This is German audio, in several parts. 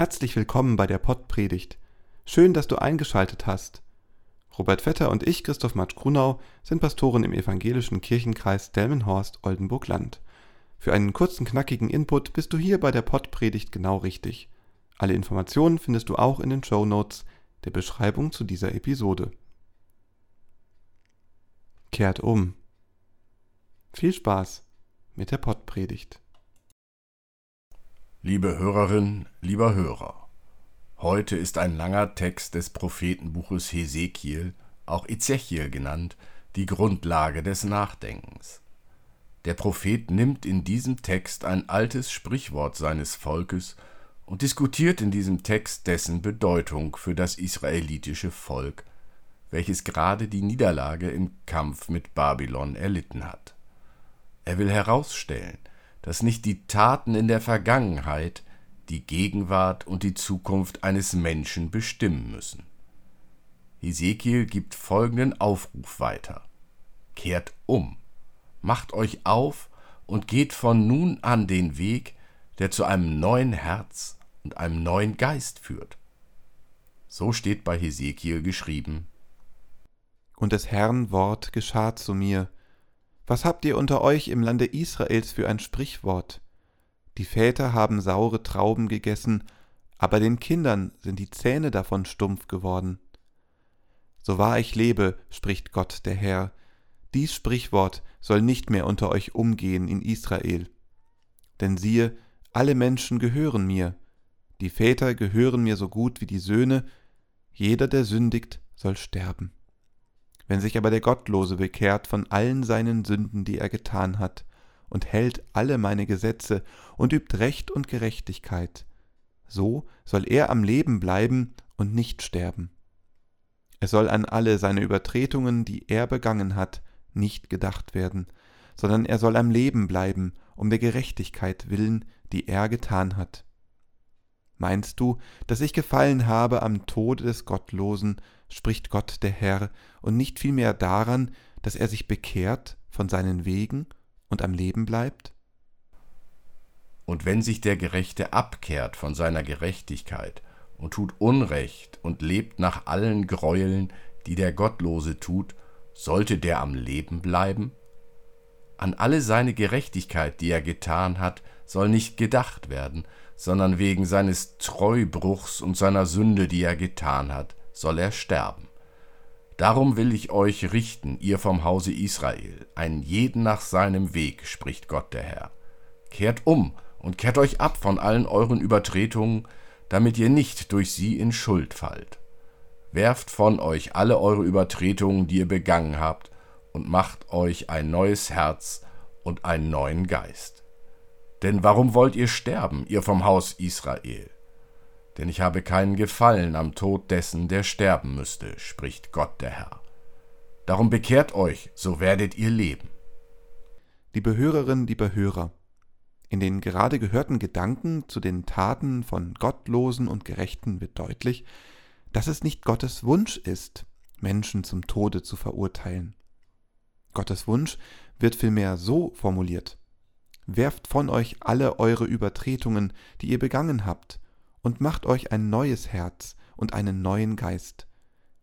Herzlich willkommen bei der Pottpredigt. Schön, dass du eingeschaltet hast. Robert Vetter und ich, Christoph Matsch-Grunau, sind Pastoren im evangelischen Kirchenkreis Delmenhorst-Oldenburg-Land. Für einen kurzen, knackigen Input bist du hier bei der Pottpredigt genau richtig. Alle Informationen findest du auch in den Show Notes der Beschreibung zu dieser Episode. Kehrt um. Viel Spaß mit der Pottpredigt. Liebe Hörerin, lieber Hörer, heute ist ein langer Text des Prophetenbuches Hesekiel, auch Ezechiel genannt, die Grundlage des Nachdenkens. Der Prophet nimmt in diesem Text ein altes Sprichwort seines Volkes und diskutiert in diesem Text dessen Bedeutung für das israelitische Volk, welches gerade die Niederlage im Kampf mit Babylon erlitten hat. Er will herausstellen, dass nicht die Taten in der Vergangenheit die Gegenwart und die Zukunft eines Menschen bestimmen müssen. Hesekiel gibt folgenden Aufruf weiter. Kehrt um, macht euch auf und geht von nun an den Weg, der zu einem neuen Herz und einem neuen Geist führt. So steht bei Hesekiel geschrieben. Und des Herrn Wort geschah zu mir, was habt ihr unter euch im Lande Israels für ein Sprichwort? Die Väter haben saure Trauben gegessen, aber den Kindern sind die Zähne davon stumpf geworden. So wahr ich lebe, spricht Gott der Herr, dies Sprichwort soll nicht mehr unter euch umgehen in Israel. Denn siehe, alle Menschen gehören mir, die Väter gehören mir so gut wie die Söhne, jeder, der sündigt, soll sterben. Wenn sich aber der Gottlose bekehrt von allen seinen Sünden, die er getan hat, und hält alle meine Gesetze und übt Recht und Gerechtigkeit, so soll er am Leben bleiben und nicht sterben. Es soll an alle seine Übertretungen, die er begangen hat, nicht gedacht werden, sondern er soll am Leben bleiben, um der Gerechtigkeit willen, die er getan hat. Meinst du, dass ich gefallen habe am Tode des Gottlosen spricht Gott der Herr, und nicht vielmehr daran, dass er sich bekehrt von seinen Wegen und am Leben bleibt? Und wenn sich der Gerechte abkehrt von seiner Gerechtigkeit und tut Unrecht und lebt nach allen Greueln, die der Gottlose tut, sollte der am Leben bleiben? An alle seine Gerechtigkeit, die er getan hat, soll nicht gedacht werden, sondern wegen seines Treubruchs und seiner Sünde, die er getan hat, soll er sterben. Darum will ich euch richten, ihr vom Hause Israel, einen jeden nach seinem Weg, spricht Gott der Herr. Kehrt um und kehrt euch ab von allen euren Übertretungen, damit ihr nicht durch sie in Schuld fallt. Werft von euch alle eure Übertretungen, die ihr begangen habt, und macht euch ein neues Herz und einen neuen Geist. Denn warum wollt ihr sterben, ihr vom Haus Israel? Denn ich habe keinen Gefallen am Tod dessen, der sterben müsste, spricht Gott der Herr. Darum bekehrt euch, so werdet ihr leben. Liebe Hörerinnen, liebe Hörer, in den gerade gehörten Gedanken zu den Taten von Gottlosen und Gerechten wird deutlich, dass es nicht Gottes Wunsch ist, Menschen zum Tode zu verurteilen. Gottes Wunsch wird vielmehr so formuliert. Werft von euch alle eure Übertretungen, die ihr begangen habt, und macht euch ein neues Herz und einen neuen Geist.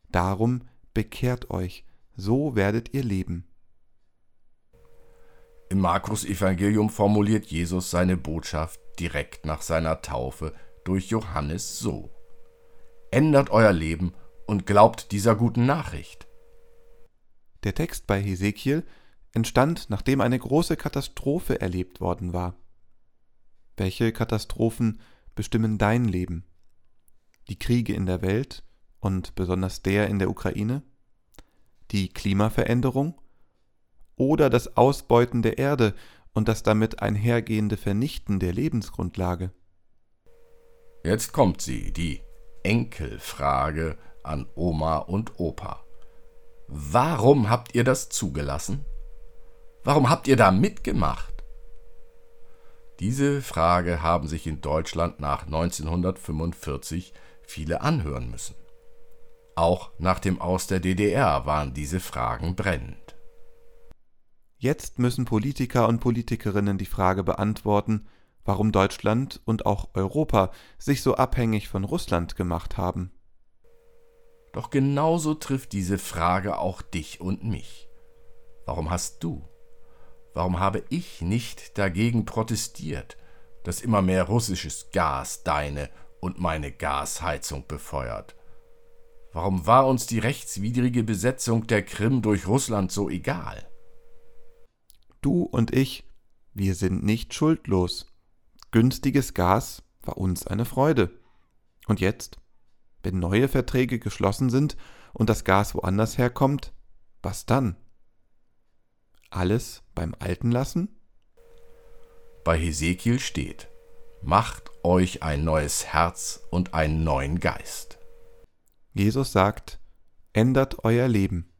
Darum bekehrt euch, so werdet ihr leben. Im Markus Evangelium formuliert Jesus seine Botschaft direkt nach seiner Taufe durch Johannes so. Ändert euer Leben und glaubt dieser guten Nachricht. Der Text bei Hesekiel entstand, nachdem eine große Katastrophe erlebt worden war. Welche Katastrophen bestimmen dein Leben? Die Kriege in der Welt und besonders der in der Ukraine? Die Klimaveränderung? Oder das Ausbeuten der Erde und das damit einhergehende Vernichten der Lebensgrundlage? Jetzt kommt sie, die Enkelfrage an Oma und Opa. Warum habt ihr das zugelassen? Warum habt ihr da mitgemacht? Diese Frage haben sich in Deutschland nach 1945 viele anhören müssen. Auch nach dem Aus der DDR waren diese Fragen brennend. Jetzt müssen Politiker und Politikerinnen die Frage beantworten, warum Deutschland und auch Europa sich so abhängig von Russland gemacht haben. Doch genauso trifft diese Frage auch dich und mich. Warum hast du, warum habe ich nicht dagegen protestiert, dass immer mehr russisches Gas deine und meine Gasheizung befeuert? Warum war uns die rechtswidrige Besetzung der Krim durch Russland so egal? Du und ich, wir sind nicht schuldlos. Günstiges Gas war uns eine Freude. Und jetzt, wenn neue Verträge geschlossen sind und das Gas woanders herkommt, was dann? Alles beim Alten lassen? Bei Hesekiel steht, Macht euch ein neues Herz und einen neuen Geist. Jesus sagt, ändert euer Leben.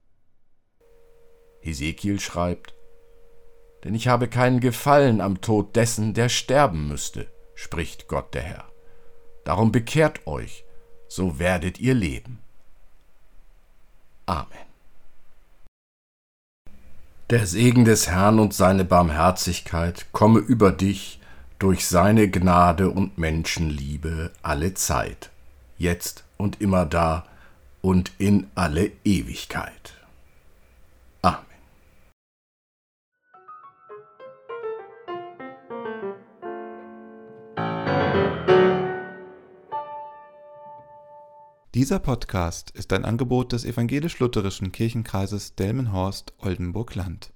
Hesekiel schreibt, Denn ich habe keinen Gefallen am Tod dessen, der sterben müsste, spricht Gott der Herr. Darum bekehrt euch, so werdet ihr leben. Amen. Der Segen des Herrn und seine Barmherzigkeit komme über dich durch seine Gnade und Menschenliebe alle Zeit, jetzt und immer da und in alle Ewigkeit. Dieser Podcast ist ein Angebot des evangelisch-lutherischen Kirchenkreises Delmenhorst-Oldenburg-Land.